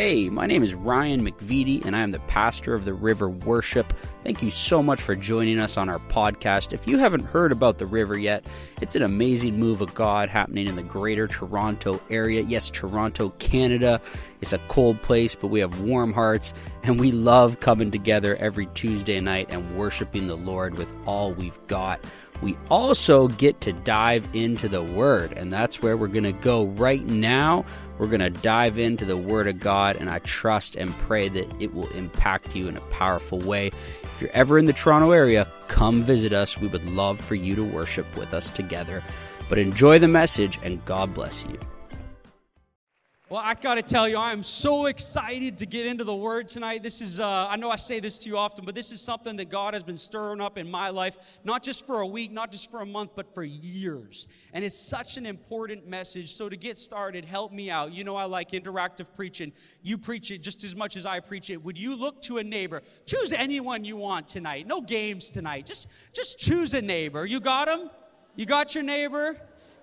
Hey, my name is Ryan McVitie, and I am the pastor of the River Worship. Thank you so much for joining us on our podcast. If you haven't heard about the River yet, it's an amazing move of God happening in the greater Toronto area. Yes, Toronto, Canada. It's a cold place, but we have warm hearts, and we love coming together every Tuesday night and worshiping the Lord with all we've got we also get to dive into the Word, and that's where we're going to go right now. We're going to dive into the Word of God, and I trust and pray that it will impact you in a powerful way. If you're ever in the Toronto area, come visit us. We would love for you to worship with us together. But enjoy the message, and God bless you. Well, I got to tell you, I am so excited to get into the Word tonight. This is, uh, I know I say this to you often, but this is something that God has been stirring up in my life, not just for a week, not just for a month, but for years. And it's such an important message. So, to get started, help me out. You know, I like interactive preaching. You preach it just as much as I preach it. Would you look to a neighbor? Choose anyone you want tonight. No games tonight. Just, just choose a neighbor. You got him? You got your neighbor?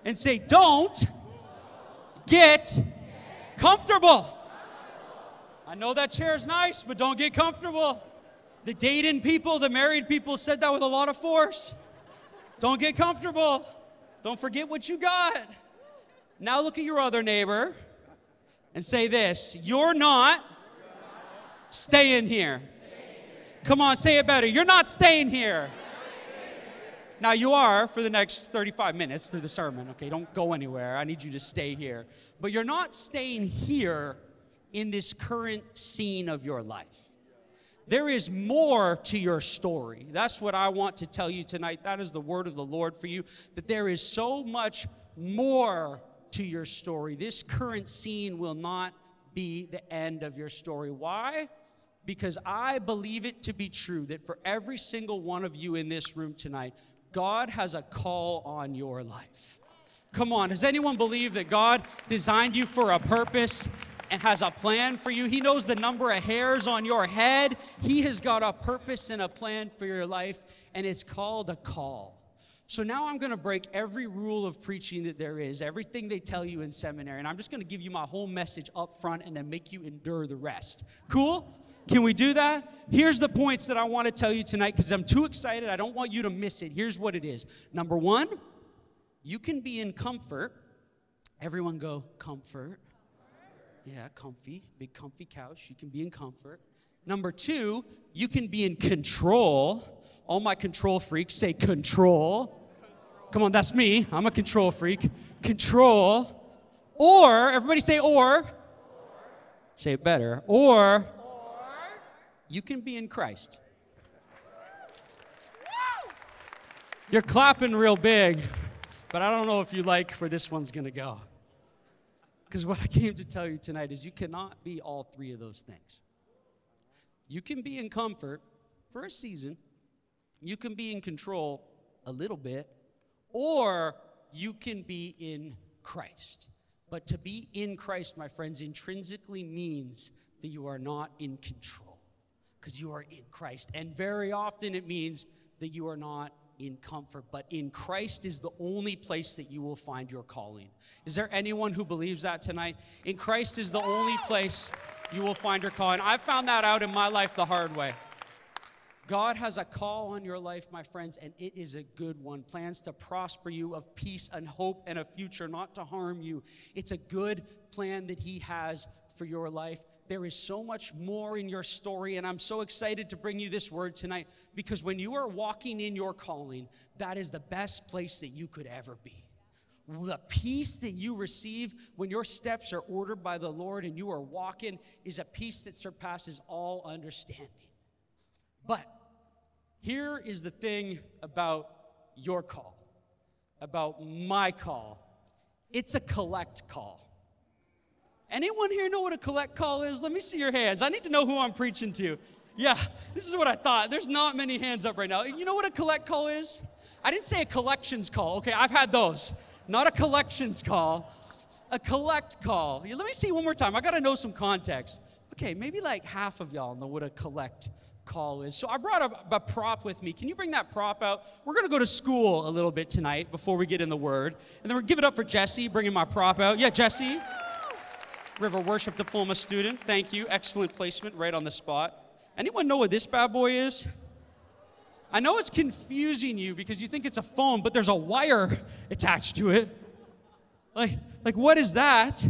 And say, don't get comfortable. I know that chair is nice, but don't get comfortable. The dating people, the married people said that with a lot of force. Don't get comfortable. Don't forget what you got. Now look at your other neighbor and say this You're not staying here. Come on, say it better. You're not staying here. Now you are for the next 35 minutes through the sermon, okay? Don't go anywhere. I need you to stay here. But you're not staying here in this current scene of your life. There is more to your story. That's what I want to tell you tonight. That is the word of the Lord for you, that there is so much more to your story. This current scene will not be the end of your story. Why? Because I believe it to be true that for every single one of you in this room tonight, God has a call on your life. Come on, does anyone believe that God designed you for a purpose and has a plan for you? He knows the number of hairs on your head. He has got a purpose and a plan for your life, and it's called a call. So now I'm going to break every rule of preaching that there is, everything they tell you in seminary, and I'm just going to give you my whole message up front and then make you endure the rest. Cool? Can we do that? Here's the points that I want to tell you tonight because I'm too excited. I don't want you to miss it. Here's what it is. Number one, you can be in comfort. Everyone go, comfort. Yeah, comfy, big comfy couch. You can be in comfort. Number two, you can be in control. All my control freaks say control. Come on, that's me. I'm a control freak. Control. Or, everybody say or. Say it better. Or you can be in Christ. You're clapping real big, but I don't know if you like where this one's going to go. Because what I came to tell you tonight is you cannot be all three of those things. You can be in comfort for a season, you can be in control a little bit, or you can be in Christ. But to be in Christ, my friends, intrinsically means that you are not in control because you are in Christ. And very often it means that you are not in comfort, but in Christ is the only place that you will find your calling. Is there anyone who believes that tonight? In Christ is the only place you will find your calling. I found that out in my life the hard way. God has a call on your life, my friends, and it is a good one. Plans to prosper you of peace and hope and a future, not to harm you. It's a good plan that He has for your life. There is so much more in your story, and I'm so excited to bring you this word tonight because when you are walking in your calling, that is the best place that you could ever be. The peace that you receive when your steps are ordered by the Lord and you are walking is a peace that surpasses all understanding. But here is the thing about your call, about my call it's a collect call. Anyone here know what a collect call is? Let me see your hands. I need to know who I'm preaching to. Yeah, this is what I thought. There's not many hands up right now. You know what a collect call is? I didn't say a collections call. Okay, I've had those. Not a collections call, a collect call. Let me see one more time. I got to know some context. Okay, maybe like half of y'all know what a collect call is. So I brought a, a, prop with me. Can you bring that prop out? We're going to go to school a little bit tonight before we get in the word. And then we're give it up for Jesse, bringing my prop out. Yeah, Jesse. River Worship Diploma student. Thank you. Excellent placement right on the spot. Anyone know what this bad boy is? I know it's confusing you because you think it's a phone, but there's a wire attached to it. Like, like what is that?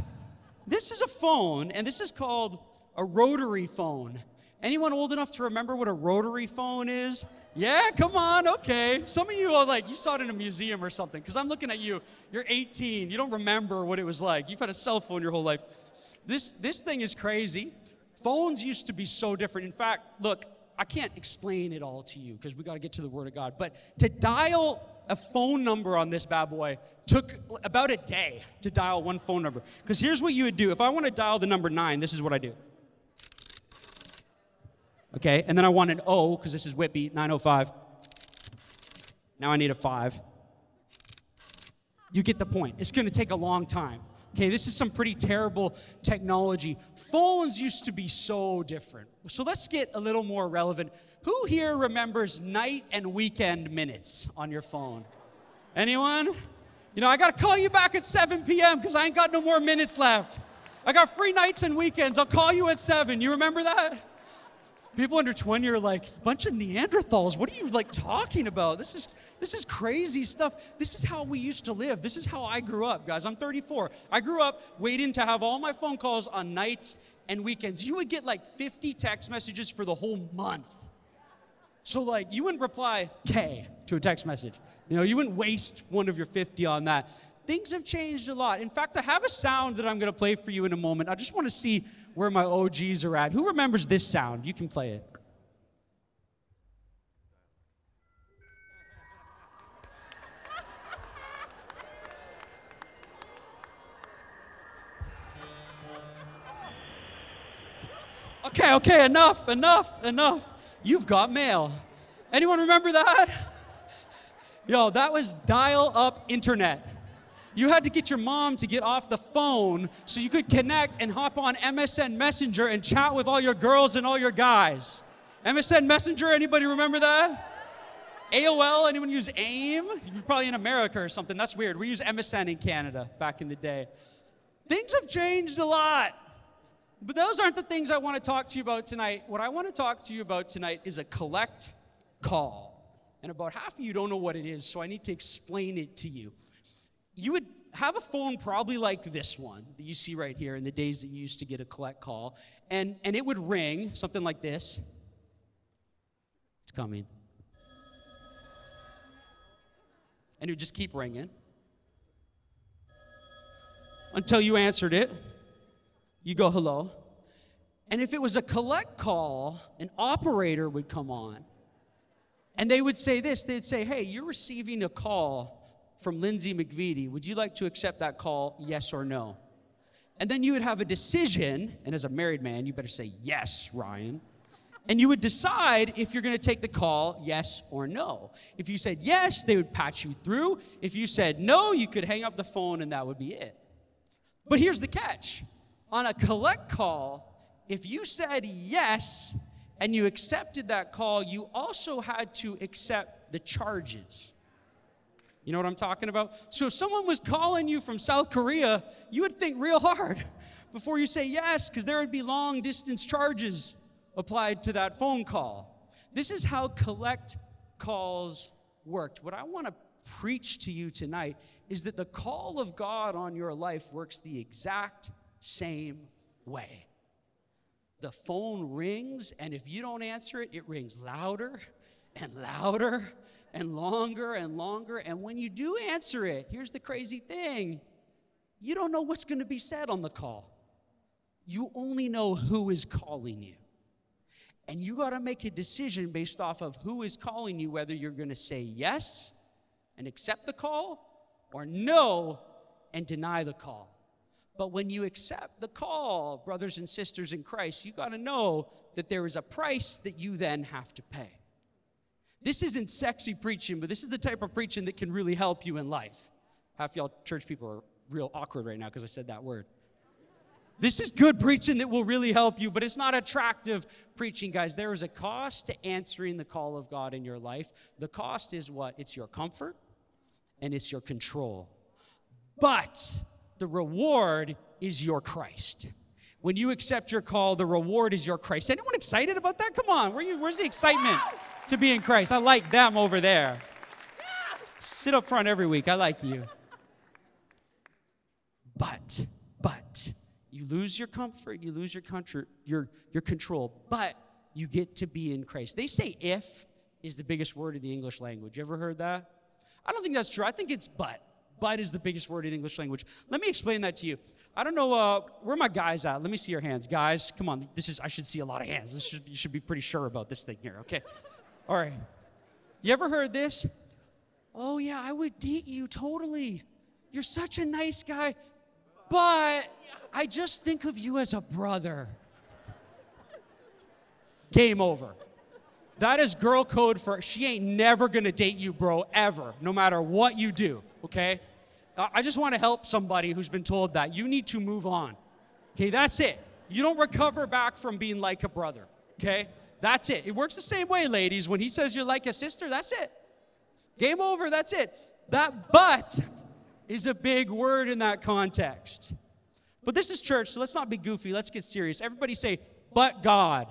This is a phone, and this is called a rotary phone. Anyone old enough to remember what a rotary phone is? Yeah, come on, okay. Some of you are like, you saw it in a museum or something, because I'm looking at you. You're 18. You don't remember what it was like. You've had a cell phone your whole life. This, this thing is crazy. Phones used to be so different. In fact, look, I can't explain it all to you because we got to get to the Word of God. But to dial a phone number on this bad boy took about a day to dial one phone number. Because here's what you would do if I want to dial the number nine, this is what I do. Okay, and then I want an O because this is Whitby 905. Now I need a five. You get the point. It's going to take a long time. Okay, this is some pretty terrible technology. Phones used to be so different. So let's get a little more relevant. Who here remembers night and weekend minutes on your phone? Anyone? You know, I got to call you back at 7 p.m. because I ain't got no more minutes left. I got free nights and weekends. I'll call you at 7. You remember that? People under 20 are like bunch of neanderthals what are you like talking about? This is this is crazy stuff. This is how we used to live. This is how i grew up guys. I'm 34 i grew up waiting to have all my phone calls on nights and weekends. You would get like 50 text messages for the whole month. So like you wouldn't reply k to a text message. You know you wouldn't waste one of your 50 on that things have changed a lot. In fact, I have a sound that I'm going to play for you in a moment. I just want to see where my OGs are at. Who remembers this sound? You can play it. Okay, okay, enough, enough, enough. You've got mail. Anyone remember that? Yo, that was dial up internet. You had to get your mom to get off the phone so you could connect and hop on MSN Messenger and chat with all your girls and all your guys. MSN Messenger, anybody remember that? AOL, anyone use AIM? You're probably in America or something. That's weird. We use MSN in Canada back in the day. Things have changed a lot. But those aren't the things I want to talk to you about tonight. What I want to talk to you about tonight is a collect call. And about half of you don't know what it is, so I need to explain it to you you would have a phone probably like this one that you see right here in the days that you used to get a collect call, and, and it would ring something like this. It's coming. And it would just keep ringing until you answered it. You go, hello. And if it was a collect call, an operator would come on and they would say this they'd say, hey, you're receiving a call from Lindsay McVitie. Would you like to accept that call, yes or no? And then you would have a decision, and as a married man, you better say yes, Ryan. And you would decide if you're gonna take the call, yes or no. If you said yes, they would patch you through. If you said no, you could hang up the phone and that would be it. But here's the catch on a collect call, if you said yes and you accepted that call, you also had to accept the charges. You know what I'm talking about? So if someone was calling you from South Korea, you would think real hard before you say yes, because there would be long distance charges applied to that phone call. This is how collect calls worked. What I want to preach to you tonight is that the call of God on your life works the exact same way. The phone rings, and if you don't answer it, it rings louder and louder and longer and longer. And when you do answer it, here's the crazy thing you don't know what's going to be said on the call. You only know who is calling you. And you got to make a decision based off of who is calling you, whether you're going to say yes and accept the call or no and deny the call. But when you accept the call, brothers and sisters in Christ, you got to know that there is a price that you then have to pay. This isn't sexy preaching, but this is the type of preaching that can really help you in life. Half y'all church people are real awkward right now because I said that word. This is good preaching that will really help you, but it's not attractive preaching, guys. There is a cost to answering the call of God in your life. The cost is what? It's your comfort and it's your control. But the reward is your Christ. When you accept your call, the reward is your Christ. Anyone excited about that? Come on, where you, where's the excitement to be in Christ? I like them over there. Sit up front every week. I like you. But, but, you lose your comfort, you lose your, your, your control, but you get to be in Christ. They say if is the biggest word in the English language. You ever heard that? I don't think that's true. I think it's but. But is the biggest word in English language. Let me explain that to you. I don't know uh, where my guys at. Let me see your hands, guys. Come on, this is I should see a lot of hands. This should, you should be pretty sure about this thing here. Okay, all right. You ever heard this? Oh yeah, I would date you totally. You're such a nice guy, but I just think of you as a brother. Game over. That is girl code for she ain't never gonna date you, bro, ever, no matter what you do, okay? I just wanna help somebody who's been told that. You need to move on, okay? That's it. You don't recover back from being like a brother, okay? That's it. It works the same way, ladies. When he says you're like a sister, that's it. Game over, that's it. That but is a big word in that context. But this is church, so let's not be goofy. Let's get serious. Everybody say, but God.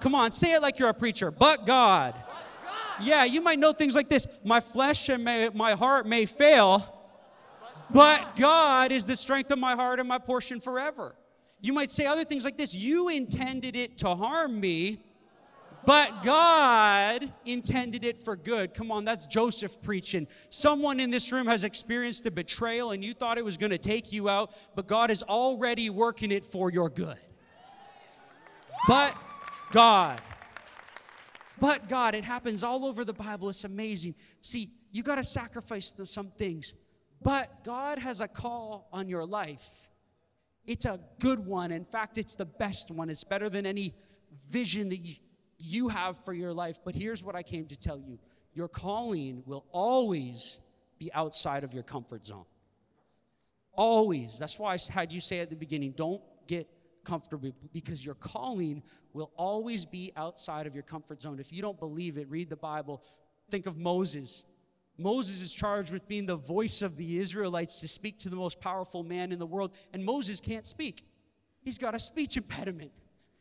Come on, say it like you're a preacher. But God. Yeah, you might know things like this. My flesh and may, my heart may fail, but God is the strength of my heart and my portion forever. You might say other things like this You intended it to harm me, but God intended it for good. Come on, that's Joseph preaching. Someone in this room has experienced a betrayal and you thought it was going to take you out, but God is already working it for your good. But God. But God, it happens all over the Bible. It's amazing. See, you got to sacrifice some things. But God has a call on your life. It's a good one. In fact, it's the best one. It's better than any vision that you, you have for your life. But here's what I came to tell you your calling will always be outside of your comfort zone. Always. That's why I had you say at the beginning don't get comfortable because your calling will always be outside of your comfort zone. If you don't believe it, read the Bible. Think of Moses. Moses is charged with being the voice of the Israelites to speak to the most powerful man in the world, and Moses can't speak. He's got a speech impediment.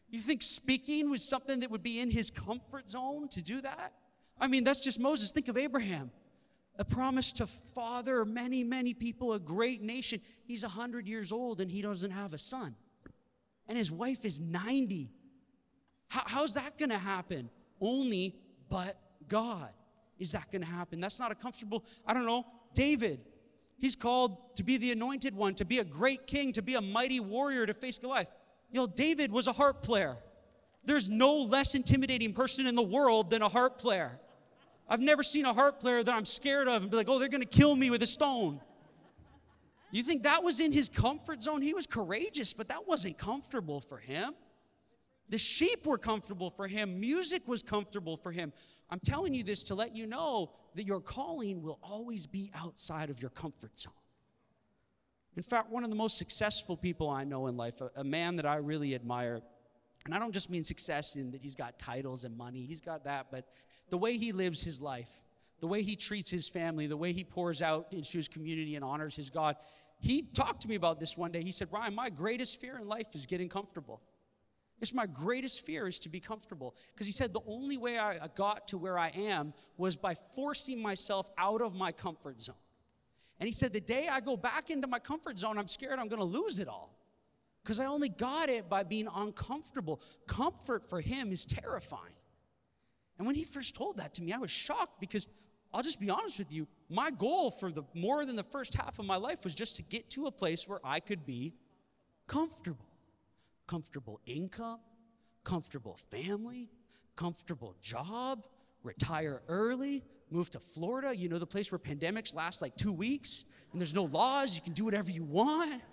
You think speaking was something that would be in his comfort zone to do that? I mean, that's just Moses. Think of Abraham, a promise to father many, many people, a great nation. He's 100 years old and he doesn't have a son and his wife is 90. How, how's that going to happen? Only but God is that going to happen. That's not a comfortable, I don't know, David. He's called to be the anointed one, to be a great king, to be a mighty warrior to face Goliath. You know, David was a harp player. There's no less intimidating person in the world than a harp player. I've never seen a harp player that I'm scared of and be like, oh, they're going to kill me with a stone. You think that was in his comfort zone? He was courageous, but that wasn't comfortable for him. The sheep were comfortable for him, music was comfortable for him. I'm telling you this to let you know that your calling will always be outside of your comfort zone. In fact, one of the most successful people I know in life, a, a man that I really admire, and I don't just mean success in that he's got titles and money, he's got that, but the way he lives his life the way he treats his family, the way he pours out into his community and honors his God. He talked to me about this one day. He said, Ryan, my greatest fear in life is getting comfortable. It's my greatest fear is to be comfortable. Because he said the only way I got to where I am was by forcing myself out of my comfort zone. And he said, the day I go back into my comfort zone, I'm scared I'm going to lose it all. Because I only got it by being uncomfortable. Comfort for him is terrifying. And when he first told that to me, I was shocked because I'll just be honest with you. My goal for the more than the first half of my life was just to get to a place where I could be comfortable. Comfortable income, comfortable family, comfortable job, retire early, move to Florida, you know, the place where pandemics last like two weeks and there's no laws, you can do whatever you want.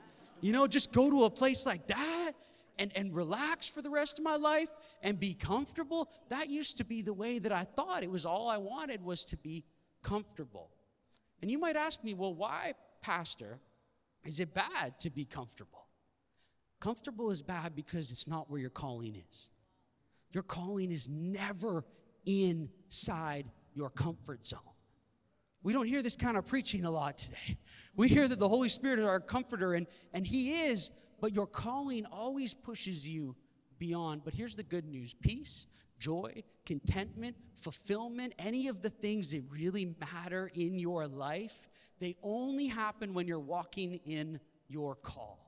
You know, just go to a place like that and, and relax for the rest of my life and be comfortable. That used to be the way that I thought. It was all I wanted was to be comfortable. And you might ask me, well, why, Pastor, is it bad to be comfortable? Comfortable is bad because it's not where your calling is. Your calling is never inside your comfort zone. We don't hear this kind of preaching a lot today. We hear that the Holy Spirit is our comforter, and, and He is, but your calling always pushes you beyond. But here's the good news peace, joy, contentment, fulfillment, any of the things that really matter in your life, they only happen when you're walking in your call.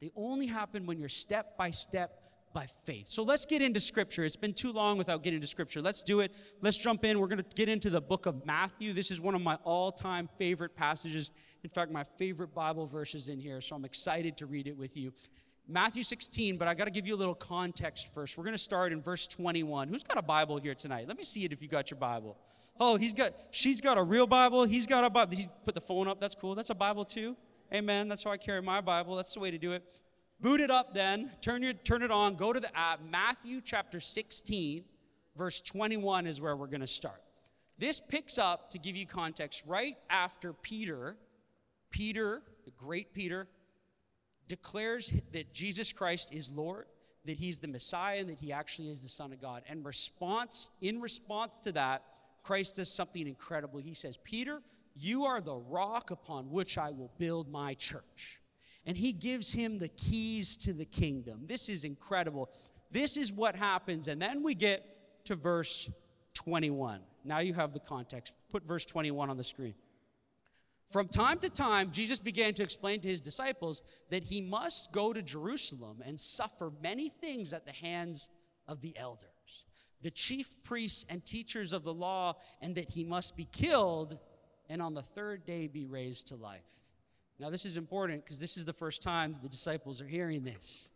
They only happen when you're step by step by faith. So let's get into scripture. It's been too long without getting into scripture. Let's do it. Let's jump in. We're going to get into the book of Matthew. This is one of my all time favorite passages. In fact, my favorite Bible verses in here. So I'm excited to read it with you. Matthew 16, but I got to give you a little context first. We're going to start in verse 21. Who's got a Bible here tonight? Let me see it if you got your Bible. Oh, he's got, she's got a real Bible. He's got a Bible. He put the phone up. That's cool. That's a Bible too. Amen. That's how I carry my Bible. That's the way to do it. Boot it up then. Turn, your, turn it on. Go to the app. Matthew chapter 16, verse 21 is where we're going to start. This picks up, to give you context, right after Peter, Peter, the great Peter, declares that Jesus Christ is Lord, that he's the Messiah, and that he actually is the Son of God. And response, in response to that, Christ does something incredible. He says, Peter, you are the rock upon which I will build my church. And he gives him the keys to the kingdom. This is incredible. This is what happens. And then we get to verse 21. Now you have the context. Put verse 21 on the screen. From time to time, Jesus began to explain to his disciples that he must go to Jerusalem and suffer many things at the hands of the elders, the chief priests and teachers of the law, and that he must be killed and on the third day be raised to life. Now, this is important because this is the first time the disciples are hearing this.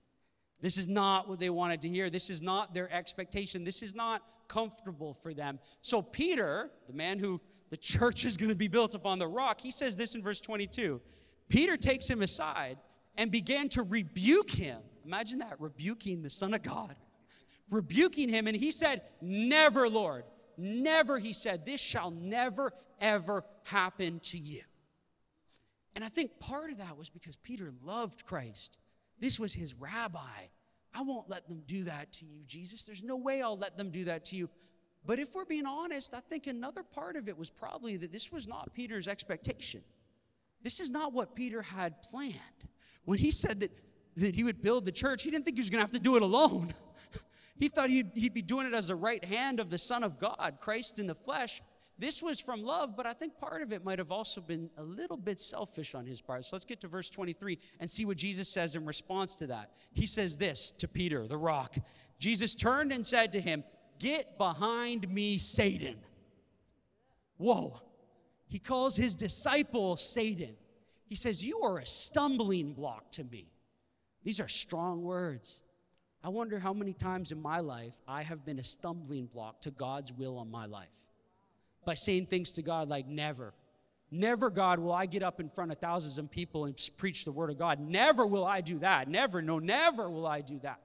This is not what they wanted to hear. This is not their expectation. This is not comfortable for them. So, Peter, the man who the church is going to be built upon the rock, he says this in verse 22. Peter takes him aside and began to rebuke him. Imagine that, rebuking the Son of God. Rebuking him, and he said, Never, Lord, never, he said, this shall never, ever happen to you. And I think part of that was because Peter loved Christ. This was his rabbi. I won't let them do that to you, Jesus. There's no way I'll let them do that to you. But if we're being honest, I think another part of it was probably that this was not Peter's expectation. This is not what Peter had planned. When he said that, that he would build the church, he didn't think he was going to have to do it alone. he thought he'd, he'd be doing it as the right hand of the Son of God, Christ in the flesh. This was from love, but I think part of it might have also been a little bit selfish on his part. So let's get to verse 23 and see what Jesus says in response to that. He says this to Peter, the rock. Jesus turned and said to him, Get behind me, Satan. Whoa. He calls his disciple Satan. He says, You are a stumbling block to me. These are strong words. I wonder how many times in my life I have been a stumbling block to God's will on my life by saying things to God like, Never. Never, God, will I get up in front of thousands of people and preach the word of God. Never will I do that. Never, no, never will I do that.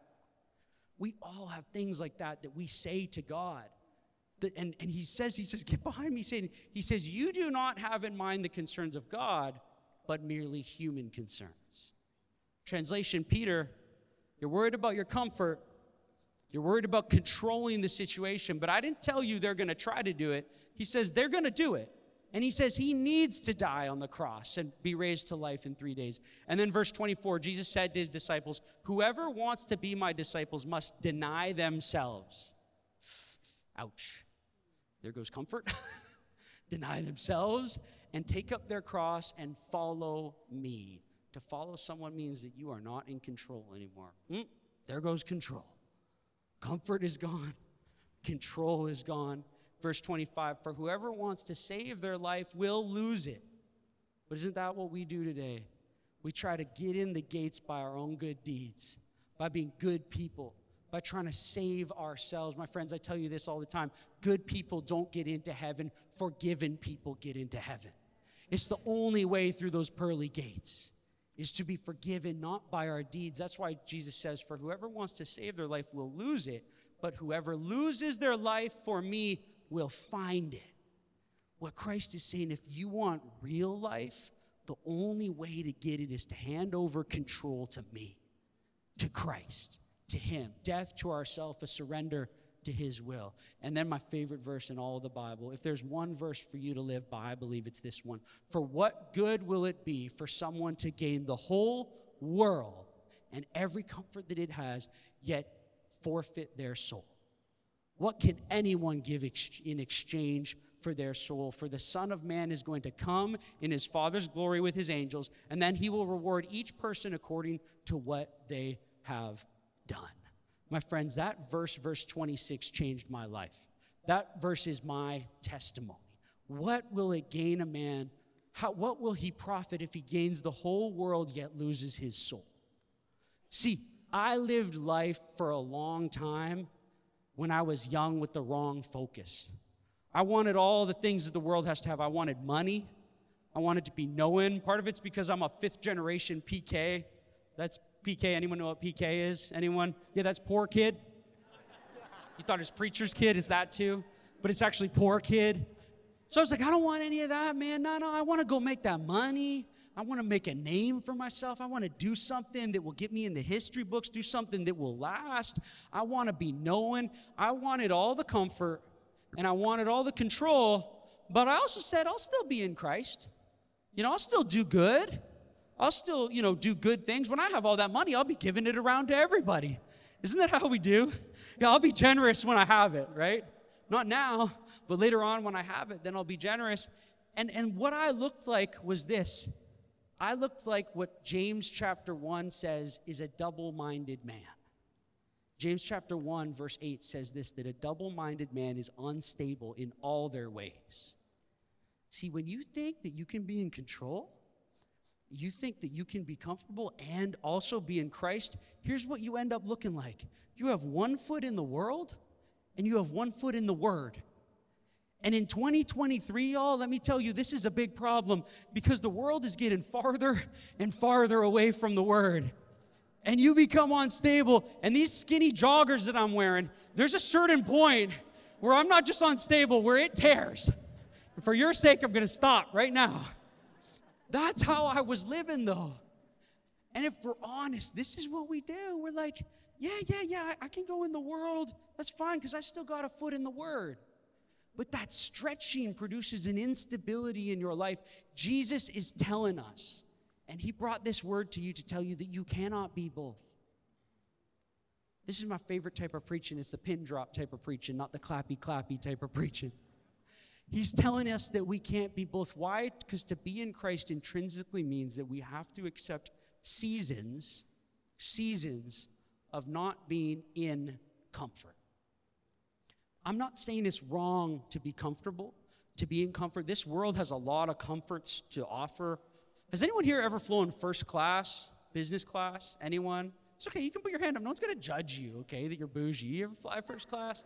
We all have things like that that we say to God. And, and he says, he says, get behind me, Satan. He says, you do not have in mind the concerns of God, but merely human concerns. Translation, Peter, you're worried about your comfort. You're worried about controlling the situation, but I didn't tell you they're going to try to do it. He says they're going to do it. And he says he needs to die on the cross and be raised to life in three days. And then, verse 24, Jesus said to his disciples, Whoever wants to be my disciples must deny themselves. Ouch. There goes comfort. deny themselves and take up their cross and follow me. To follow someone means that you are not in control anymore. Mm, there goes control. Comfort is gone, control is gone. Verse 25 For whoever wants to save their life will lose it. But isn't that what we do today? We try to get in the gates by our own good deeds, by being good people, by trying to save ourselves. My friends, I tell you this all the time good people don't get into heaven, forgiven people get into heaven. It's the only way through those pearly gates is to be forgiven not by our deeds. That's why Jesus says, For whoever wants to save their life will lose it, but whoever loses their life for me will find it. What Christ is saying, if you want real life, the only way to get it is to hand over control to me, to Christ, to Him. Death to ourself, a surrender to his will. And then my favorite verse in all of the Bible. If there's one verse for you to live by, I believe it's this one. For what good will it be for someone to gain the whole world and every comfort that it has, yet forfeit their soul? What can anyone give ex- in exchange for their soul? For the Son of Man is going to come in his Father's glory with his angels, and then he will reward each person according to what they have done. My friends, that verse, verse 26, changed my life. That verse is my testimony. What will it gain a man? How, what will he profit if he gains the whole world yet loses his soul? See, I lived life for a long time when I was young with the wrong focus. I wanted all the things that the world has to have. I wanted money. I wanted to be known. Part of it's because I'm a fifth generation PK. That's PK. Anyone know what PK is? Anyone? Yeah, that's poor kid. You thought it was preacher's kid? Is that too? But it's actually poor kid. So I was like, I don't want any of that, man. No, no, I want to go make that money. I want to make a name for myself. I want to do something that will get me in the history books, do something that will last. I want to be known. I wanted all the comfort and I wanted all the control, but I also said, I'll still be in Christ. You know, I'll still do good. I'll still, you know, do good things. When I have all that money, I'll be giving it around to everybody. Isn't that how we do? Yeah, I'll be generous when I have it, right? Not now, but later on when I have it, then I'll be generous. And, and what I looked like was this I looked like what James chapter 1 says is a double minded man. James chapter 1, verse 8 says this that a double minded man is unstable in all their ways. See, when you think that you can be in control, you think that you can be comfortable and also be in Christ, here's what you end up looking like you have one foot in the world and you have one foot in the Word. And in 2023, y'all, let me tell you, this is a big problem because the world is getting farther and farther away from the Word. And you become unstable. And these skinny joggers that I'm wearing, there's a certain point where I'm not just unstable, where it tears. For your sake, I'm going to stop right now. That's how I was living, though. And if we're honest, this is what we do. We're like, yeah, yeah, yeah, I can go in the world. That's fine because I still got a foot in the Word. But that stretching produces an instability in your life. Jesus is telling us, and He brought this word to you to tell you that you cannot be both. This is my favorite type of preaching. It's the pin drop type of preaching, not the clappy clappy type of preaching. He's telling us that we can't be both. Why? Because to be in Christ intrinsically means that we have to accept seasons, seasons of not being in comfort. I'm not saying it's wrong to be comfortable, to be in comfort. This world has a lot of comforts to offer. Has anyone here ever flown first class, business class? Anyone? It's okay, you can put your hand up. No one's gonna judge you, okay, that you're bougie. You ever fly first class?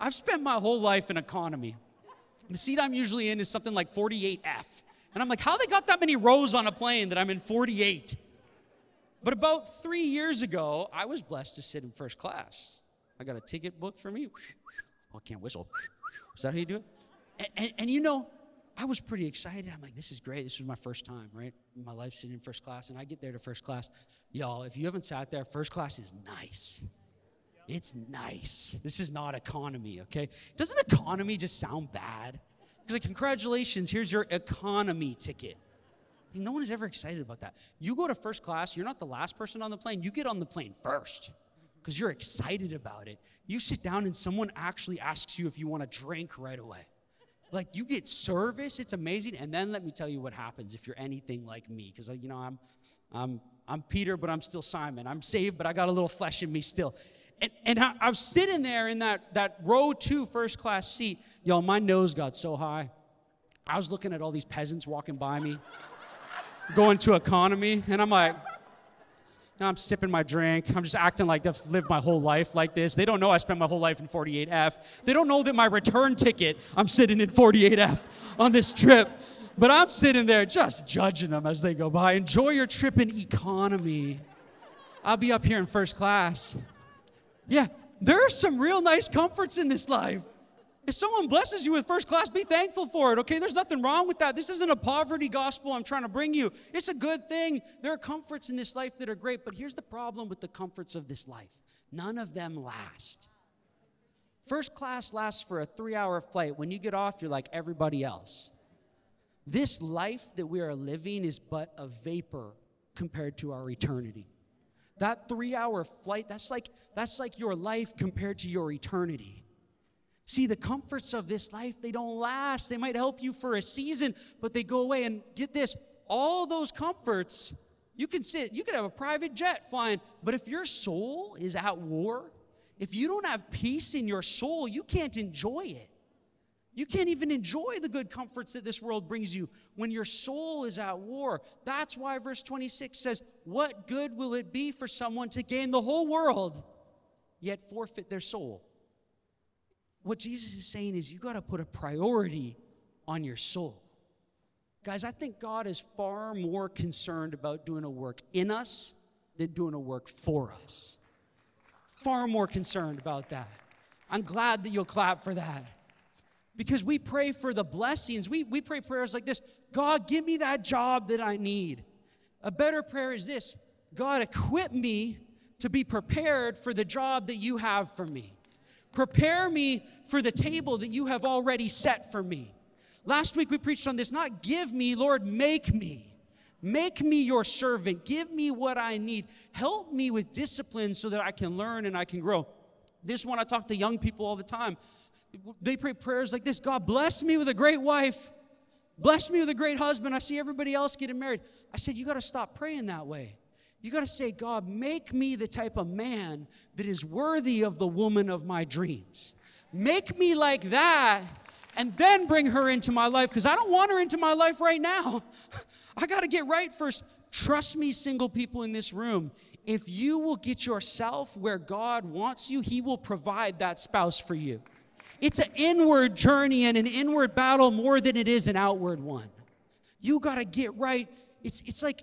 I've spent my whole life in economy. The seat I'm usually in is something like 48F. And I'm like, how they got that many rows on a plane that I'm in 48? But about three years ago, I was blessed to sit in first class. I got a ticket booked for me. Oh, I can't whistle. Is that how you do it? And, and, and, you know, I was pretty excited. I'm like, this is great. This was my first time, right? My life sitting in first class. And I get there to first class. Y'all, if you haven't sat there, first class is nice. It's nice. This is not economy, okay? Doesn't economy just sound bad? He's like, congratulations, here's your economy ticket. no one is ever excited about that. You go to first class, you're not the last person on the plane, you get on the plane first because you're excited about it. You sit down and someone actually asks you if you want a drink right away. Like you get service, it's amazing. And then let me tell you what happens if you're anything like me, because uh, you know I'm, I'm, I'm Peter, but I'm still Simon. I'm saved, but I got a little flesh in me still. And, and I, I was sitting there in that, that row two first class seat. Y'all, my nose got so high. I was looking at all these peasants walking by me, going to economy, and I'm like, now I'm sipping my drink. I'm just acting like I've lived my whole life like this. They don't know I spent my whole life in 48F. They don't know that my return ticket, I'm sitting in 48F on this trip. But I'm sitting there just judging them as they go by. Enjoy your trip in economy. I'll be up here in first class. Yeah, there are some real nice comforts in this life. If someone blesses you with first class, be thankful for it, okay? There's nothing wrong with that. This isn't a poverty gospel I'm trying to bring you. It's a good thing. There are comforts in this life that are great, but here's the problem with the comforts of this life none of them last. First class lasts for a three hour flight. When you get off, you're like everybody else. This life that we are living is but a vapor compared to our eternity. That three hour flight, that's like, that's like your life compared to your eternity. See, the comforts of this life, they don't last. They might help you for a season, but they go away. And get this all those comforts, you can sit, you could have a private jet flying, but if your soul is at war, if you don't have peace in your soul, you can't enjoy it. You can't even enjoy the good comforts that this world brings you when your soul is at war. That's why verse 26 says, What good will it be for someone to gain the whole world, yet forfeit their soul? What Jesus is saying is, you got to put a priority on your soul. Guys, I think God is far more concerned about doing a work in us than doing a work for us. Far more concerned about that. I'm glad that you'll clap for that because we pray for the blessings. We, we pray prayers like this God, give me that job that I need. A better prayer is this God, equip me to be prepared for the job that you have for me. Prepare me for the table that you have already set for me. Last week we preached on this not give me, Lord, make me. Make me your servant. Give me what I need. Help me with discipline so that I can learn and I can grow. This one I talk to young people all the time they pray prayers like this God, bless me with a great wife. Bless me with a great husband. I see everybody else getting married. I said, You got to stop praying that way. You got to say, God, make me the type of man that is worthy of the woman of my dreams. Make me like that, and then bring her into my life because I don't want her into my life right now. I got to get right first. Trust me, single people in this room. If you will get yourself where God wants you, He will provide that spouse for you. It's an inward journey and an inward battle more than it is an outward one. You got to get right. It's, it's like,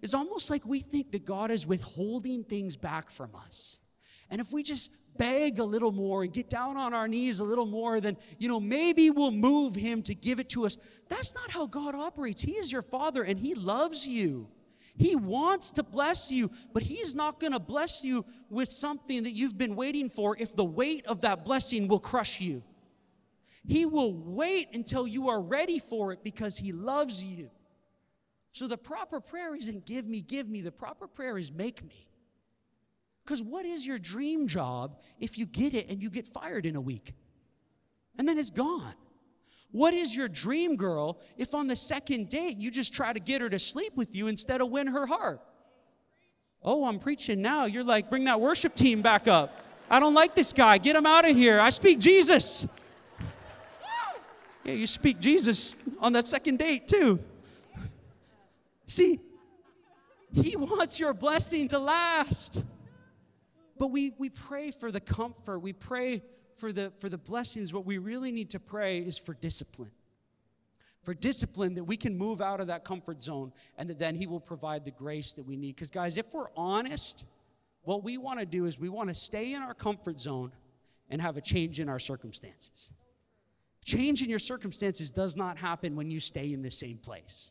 it's almost like we think that God is withholding things back from us. And if we just beg a little more and get down on our knees a little more, then, you know, maybe we'll move Him to give it to us. That's not how God operates. He is your Father and He loves you. He wants to bless you, but He's not going to bless you with something that you've been waiting for if the weight of that blessing will crush you. He will wait until you are ready for it because He loves you. So the proper prayer isn't give me, give me. The proper prayer is make me. Because what is your dream job if you get it and you get fired in a week? And then it's gone. What is your dream girl if on the second date you just try to get her to sleep with you instead of win her heart? Oh, I'm preaching now. You're like, bring that worship team back up. I don't like this guy. Get him out of here. I speak Jesus. Yeah, you speak Jesus on that second date too. See, he wants your blessing to last. But we, we pray for the comfort. We pray for the, for the blessings, what we really need to pray is for discipline. For discipline that we can move out of that comfort zone and that then He will provide the grace that we need. Because, guys, if we're honest, what we want to do is we want to stay in our comfort zone and have a change in our circumstances. Change in your circumstances does not happen when you stay in the same place.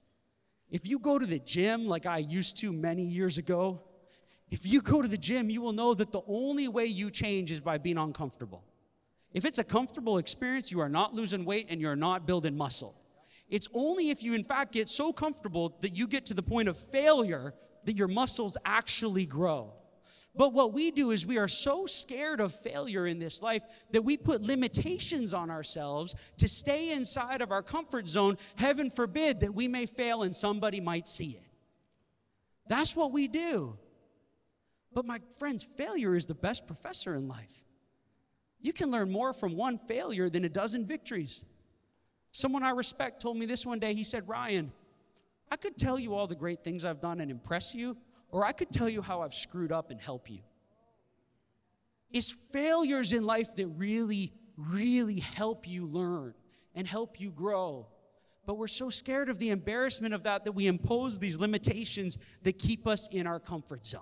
If you go to the gym like I used to many years ago, if you go to the gym, you will know that the only way you change is by being uncomfortable. If it's a comfortable experience, you are not losing weight and you're not building muscle. It's only if you, in fact, get so comfortable that you get to the point of failure that your muscles actually grow. But what we do is we are so scared of failure in this life that we put limitations on ourselves to stay inside of our comfort zone. Heaven forbid that we may fail and somebody might see it. That's what we do. But my friends, failure is the best professor in life. You can learn more from one failure than a dozen victories. Someone I respect told me this one day. He said, Ryan, I could tell you all the great things I've done and impress you, or I could tell you how I've screwed up and help you. It's failures in life that really, really help you learn and help you grow. But we're so scared of the embarrassment of that that we impose these limitations that keep us in our comfort zone.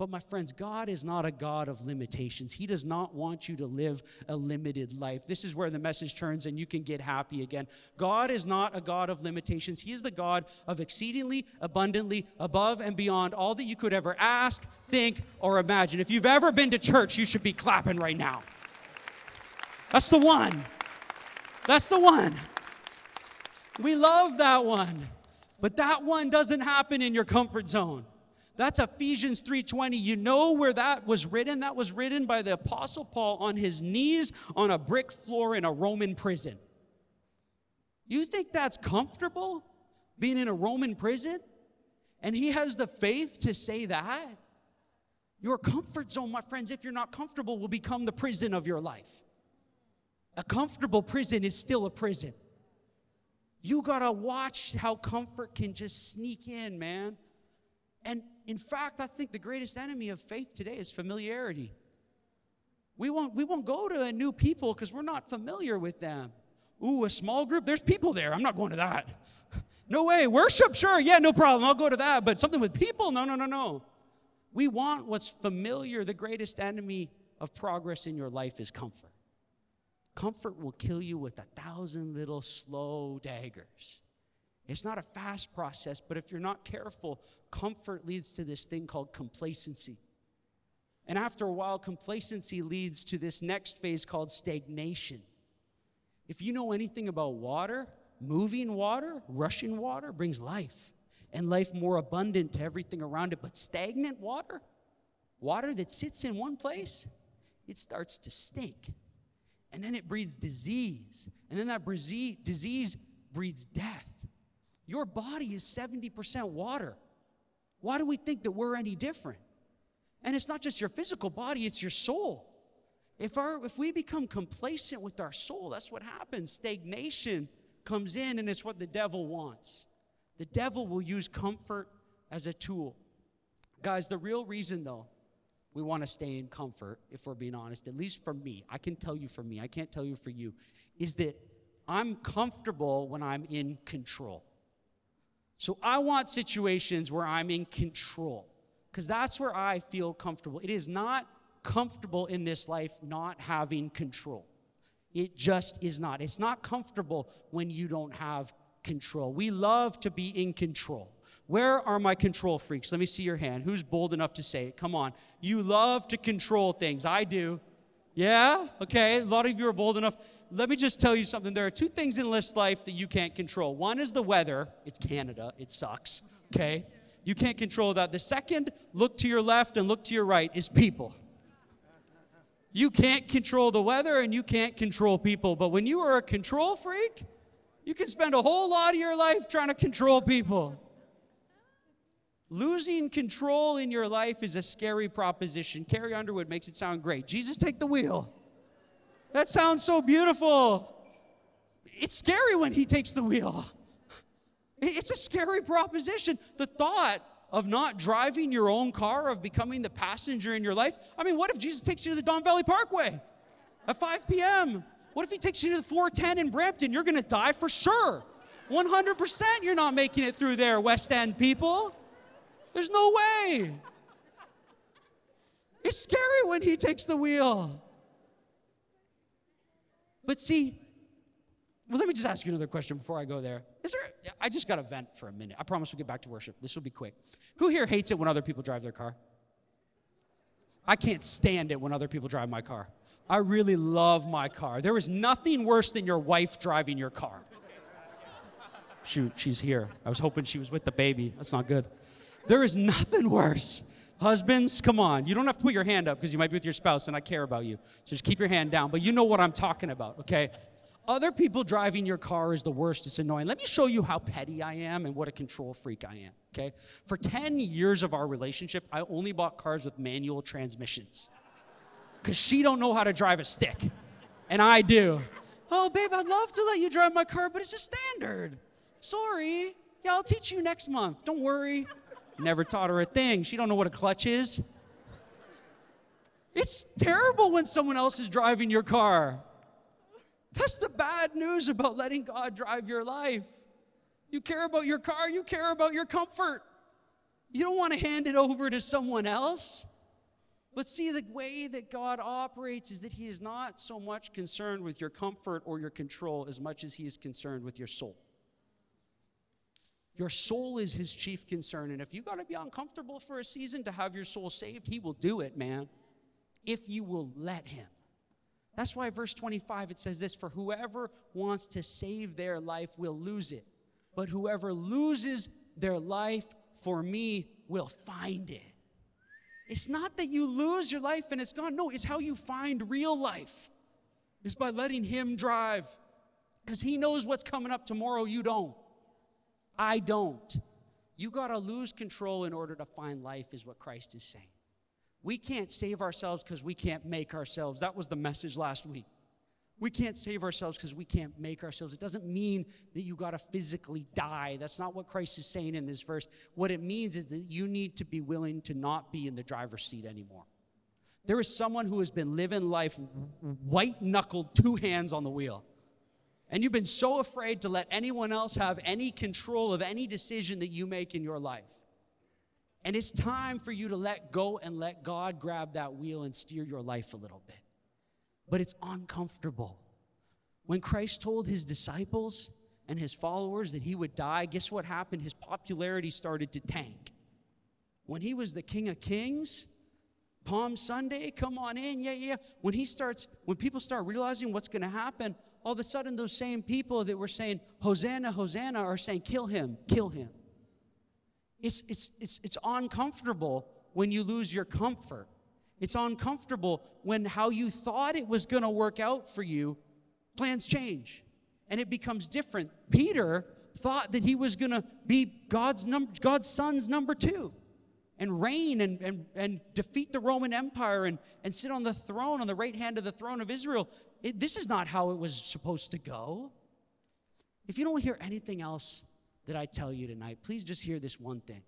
But my friends, God is not a God of limitations. He does not want you to live a limited life. This is where the message turns and you can get happy again. God is not a God of limitations. He is the God of exceedingly abundantly above and beyond all that you could ever ask, think, or imagine. If you've ever been to church, you should be clapping right now. That's the one. That's the one. We love that one. But that one doesn't happen in your comfort zone. That's Ephesians 3:20. You know where that was written? That was written by the apostle Paul on his knees on a brick floor in a Roman prison. You think that's comfortable being in a Roman prison? And he has the faith to say that? Your comfort zone, my friends, if you're not comfortable, will become the prison of your life. A comfortable prison is still a prison. You gotta watch how comfort can just sneak in, man. And in fact, I think the greatest enemy of faith today is familiarity. We won't, we won't go to a new people because we're not familiar with them. Ooh, a small group, there's people there. I'm not going to that. No way. Worship, sure. Yeah, no problem. I'll go to that. But something with people, no, no, no, no. We want what's familiar. The greatest enemy of progress in your life is comfort. Comfort will kill you with a thousand little slow daggers. It's not a fast process, but if you're not careful, comfort leads to this thing called complacency. And after a while, complacency leads to this next phase called stagnation. If you know anything about water, moving water, rushing water brings life and life more abundant to everything around it. But stagnant water, water that sits in one place, it starts to stink. And then it breeds disease. And then that disease breeds death. Your body is 70% water. Why do we think that we're any different? And it's not just your physical body, it's your soul. If, our, if we become complacent with our soul, that's what happens. Stagnation comes in, and it's what the devil wants. The devil will use comfort as a tool. Guys, the real reason, though, we want to stay in comfort, if we're being honest, at least for me, I can tell you for me, I can't tell you for you, is that I'm comfortable when I'm in control. So I want situations where I'm in control because that's where I feel comfortable. It is not comfortable in this life not having control. It just is not. It's not comfortable when you don't have control. We love to be in control. Where are my control freaks? Let me see your hand. Who's bold enough to say it? Come on. You love to control things. I do. Yeah? Okay. A lot of you are bold enough let me just tell you something. There are two things in this life that you can't control. One is the weather. It's Canada. It sucks. Okay? You can't control that. The second, look to your left and look to your right, is people. You can't control the weather and you can't control people. But when you are a control freak, you can spend a whole lot of your life trying to control people. Losing control in your life is a scary proposition. Carrie Underwood makes it sound great. Jesus, take the wheel. That sounds so beautiful. It's scary when he takes the wheel. It's a scary proposition. The thought of not driving your own car, of becoming the passenger in your life. I mean, what if Jesus takes you to the Don Valley Parkway at 5 p.m.? What if he takes you to the 410 in Brampton? You're going to die for sure. 100% you're not making it through there, West End people. There's no way. It's scary when he takes the wheel. But see, well, let me just ask you another question before I go there. Is there, I just got to vent for a minute. I promise we'll get back to worship. This will be quick. Who here hates it when other people drive their car? I can't stand it when other people drive my car. I really love my car. There is nothing worse than your wife driving your car. Shoot, she's here. I was hoping she was with the baby. That's not good. There is nothing worse Husbands, come on. You don't have to put your hand up because you might be with your spouse and I care about you. So just keep your hand down. But you know what I'm talking about, okay? Other people driving your car is the worst. It's annoying. Let me show you how petty I am and what a control freak I am, okay? For 10 years of our relationship, I only bought cars with manual transmissions because she don't know how to drive a stick, and I do. Oh, babe, I'd love to let you drive my car, but it's just standard. Sorry. Yeah, I'll teach you next month. Don't worry. Never taught her a thing. She don't know what a clutch is. It's terrible when someone else is driving your car. That's the bad news about letting God drive your life. You care about your car, you care about your comfort. You don't want to hand it over to someone else. But see, the way that God operates is that He is not so much concerned with your comfort or your control as much as He is concerned with your soul. Your soul is His chief concern. And if you got to be uncomfortable for a season to have your soul saved, He will do it, man, if you will let Him. That's why verse 25 it says this For whoever wants to save their life will lose it, but whoever loses their life for me will find it. It's not that you lose your life and it's gone. No, it's how you find real life. Is by letting Him drive. Because He knows what's coming up tomorrow, you don't. I don't. You got to lose control in order to find life, is what Christ is saying. We can't save ourselves because we can't make ourselves. That was the message last week. We can't save ourselves because we can't make ourselves. It doesn't mean that you got to physically die. That's not what Christ is saying in this verse. What it means is that you need to be willing to not be in the driver's seat anymore. There is someone who has been living life white knuckled, two hands on the wheel. And you've been so afraid to let anyone else have any control of any decision that you make in your life. And it's time for you to let go and let God grab that wheel and steer your life a little bit but it's uncomfortable. When Christ told his disciples and his followers that he would die, guess what happened? His popularity started to tank. When he was the King of Kings, Palm Sunday, come on in, yeah, yeah. When he starts, when people start realizing what's going to happen, all of a sudden those same people that were saying, Hosanna, Hosanna, are saying, kill him, kill him. It's, it's, it's, it's uncomfortable when you lose your comfort. It's uncomfortable when how you thought it was going to work out for you, plans change and it becomes different. Peter thought that he was going to be God's, num- God's son's number two and reign and, and, and defeat the Roman Empire and, and sit on the throne, on the right hand of the throne of Israel. It, this is not how it was supposed to go. If you don't hear anything else that I tell you tonight, please just hear this one thing.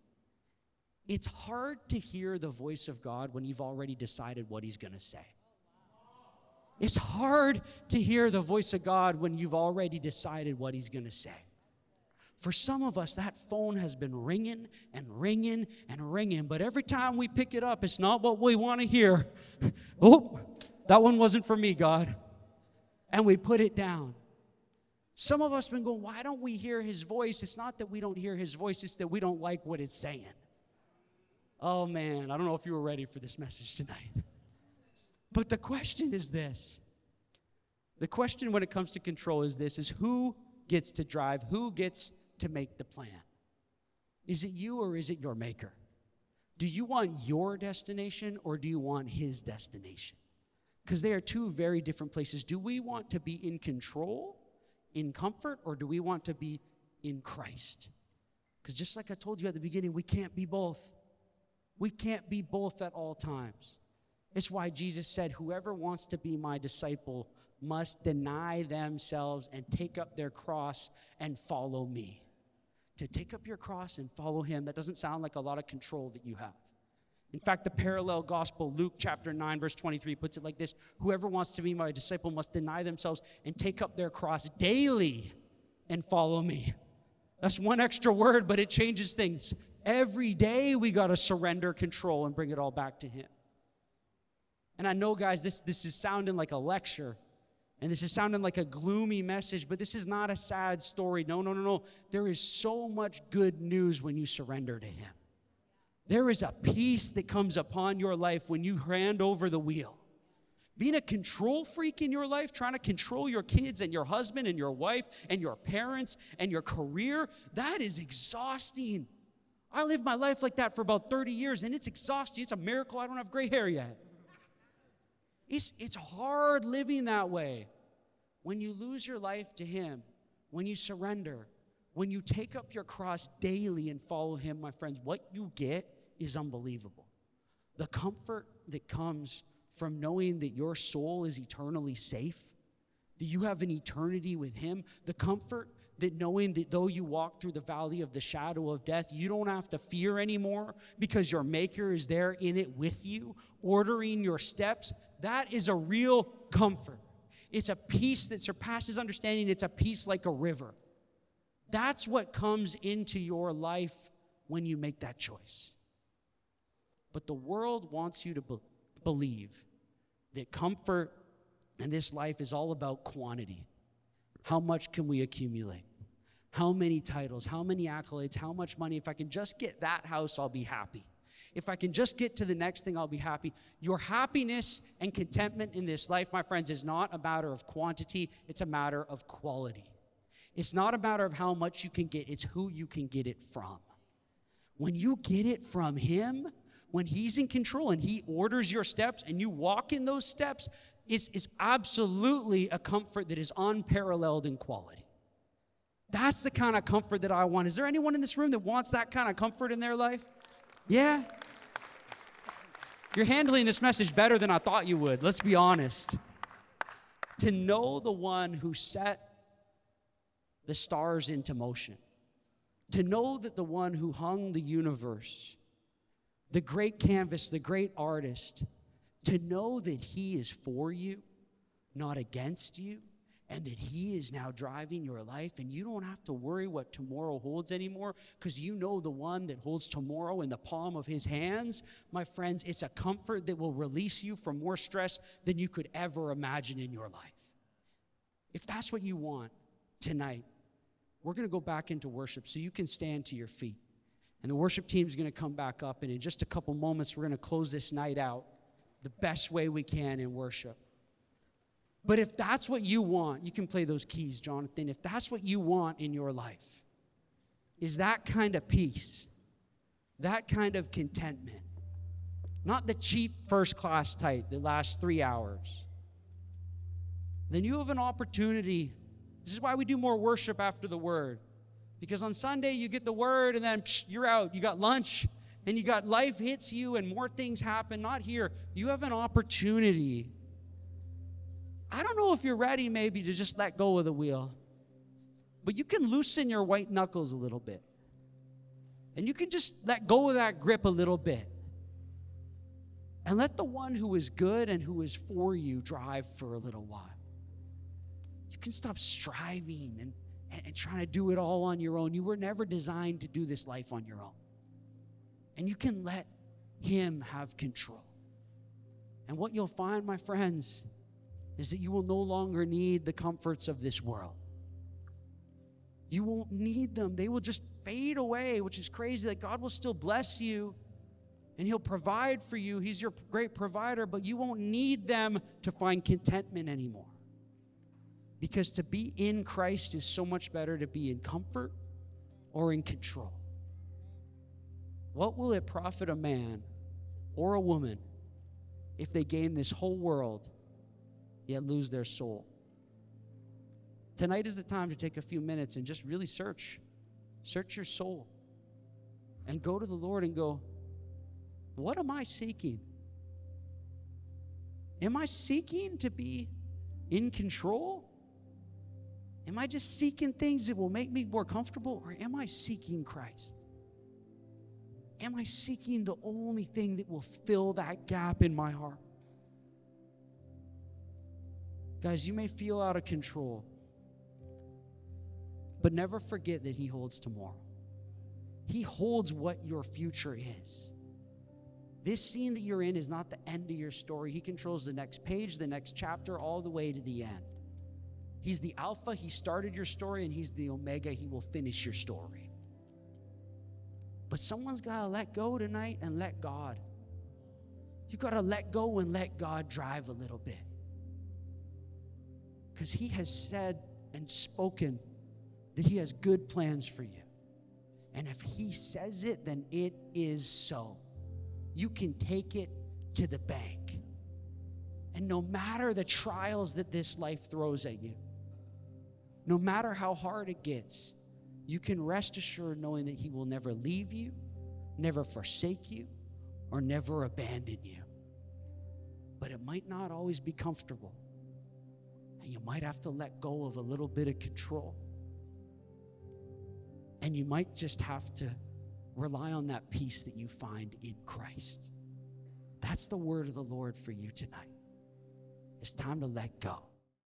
It's hard to hear the voice of God when you've already decided what He's going to say. It's hard to hear the voice of God when you've already decided what He's going to say. For some of us, that phone has been ringing and ringing and ringing, but every time we pick it up, it's not what we want to hear. Oh, that one wasn't for me, God. And we put it down. Some of us have been going, why don't we hear his voice? It's not that we don't hear his voice, it's that we don't like what it's saying. Oh man, I don't know if you were ready for this message tonight. But the question is this. The question when it comes to control is this is who gets to drive? Who gets to make the plan? Is it you or is it your maker? Do you want your destination or do you want his destination? Because they are two very different places. Do we want to be in control, in comfort, or do we want to be in Christ? Because just like I told you at the beginning, we can't be both. We can't be both at all times. It's why Jesus said, Whoever wants to be my disciple must deny themselves and take up their cross and follow me. To take up your cross and follow him, that doesn't sound like a lot of control that you have. In fact, the parallel gospel, Luke chapter 9, verse 23, puts it like this Whoever wants to be my disciple must deny themselves and take up their cross daily and follow me. That's one extra word, but it changes things. Every day we got to surrender control and bring it all back to Him. And I know, guys, this, this is sounding like a lecture and this is sounding like a gloomy message, but this is not a sad story. No, no, no, no. There is so much good news when you surrender to Him. There is a peace that comes upon your life when you hand over the wheel. Being a control freak in your life, trying to control your kids and your husband and your wife and your parents and your career, that is exhausting. I lived my life like that for about 30 years, and it's exhausting. It's a miracle I don't have gray hair yet. It's, it's hard living that way. When you lose your life to Him, when you surrender, when you take up your cross daily and follow Him, my friends, what you get is unbelievable. The comfort that comes from knowing that your soul is eternally safe, that you have an eternity with Him, the comfort that knowing that though you walk through the valley of the shadow of death, you don't have to fear anymore because your Maker is there in it with you, ordering your steps, that is a real comfort. It's a peace that surpasses understanding, it's a peace like a river. That's what comes into your life when you make that choice. But the world wants you to be- believe that comfort and this life is all about quantity. How much can we accumulate? How many titles? How many accolades? How much money? If I can just get that house, I'll be happy. If I can just get to the next thing, I'll be happy. Your happiness and contentment in this life, my friends, is not a matter of quantity, it's a matter of quality. It's not a matter of how much you can get, it's who you can get it from. When you get it from Him, when He's in control and He orders your steps and you walk in those steps, it's, it's absolutely a comfort that is unparalleled in quality. That's the kind of comfort that I want. Is there anyone in this room that wants that kind of comfort in their life? Yeah? You're handling this message better than I thought you would, let's be honest. To know the one who set the stars into motion, to know that the one who hung the universe, the great canvas, the great artist, to know that he is for you, not against you, and that He is now driving your life, and you don't have to worry what tomorrow holds anymore because you know the one that holds tomorrow in the palm of His hands. My friends, it's a comfort that will release you from more stress than you could ever imagine in your life. If that's what you want tonight, we're going to go back into worship so you can stand to your feet. And the worship team is going to come back up, and in just a couple moments, we're going to close this night out the best way we can in worship. But if that's what you want, you can play those keys, Jonathan. If that's what you want in your life, is that kind of peace, that kind of contentment, not the cheap first class type that lasts three hours, then you have an opportunity. This is why we do more worship after the word. Because on Sunday, you get the word and then psh, you're out. You got lunch and you got life hits you and more things happen. Not here. You have an opportunity I don't know if you're ready maybe to just let go of the wheel, but you can loosen your white knuckles a little bit. And you can just let go of that grip a little bit. And let the one who is good and who is for you drive for a little while. Can stop striving and, and, and trying to do it all on your own. You were never designed to do this life on your own. And you can let Him have control. And what you'll find, my friends, is that you will no longer need the comforts of this world. You won't need them. They will just fade away, which is crazy that God will still bless you and He'll provide for you. He's your great provider, but you won't need them to find contentment anymore. Because to be in Christ is so much better to be in comfort or in control. What will it profit a man or a woman if they gain this whole world yet lose their soul. Tonight is the time to take a few minutes and just really search. Search your soul. And go to the Lord and go, What am I seeking? Am I seeking to be in control? Am I just seeking things that will make me more comfortable? Or am I seeking Christ? Am I seeking the only thing that will fill that gap in my heart? Guys, you may feel out of control, but never forget that He holds tomorrow. He holds what your future is. This scene that you're in is not the end of your story. He controls the next page, the next chapter, all the way to the end. He's the Alpha, He started your story, and He's the Omega, He will finish your story. But someone's got to let go tonight and let God. You got to let go and let God drive a little bit. Because He has said and spoken that He has good plans for you. And if He says it, then it is so. You can take it to the bank. And no matter the trials that this life throws at you, no matter how hard it gets, you can rest assured knowing that He will never leave you, never forsake you, or never abandon you. But it might not always be comfortable. And you might have to let go of a little bit of control. And you might just have to rely on that peace that you find in Christ. That's the word of the Lord for you tonight. It's time to let go.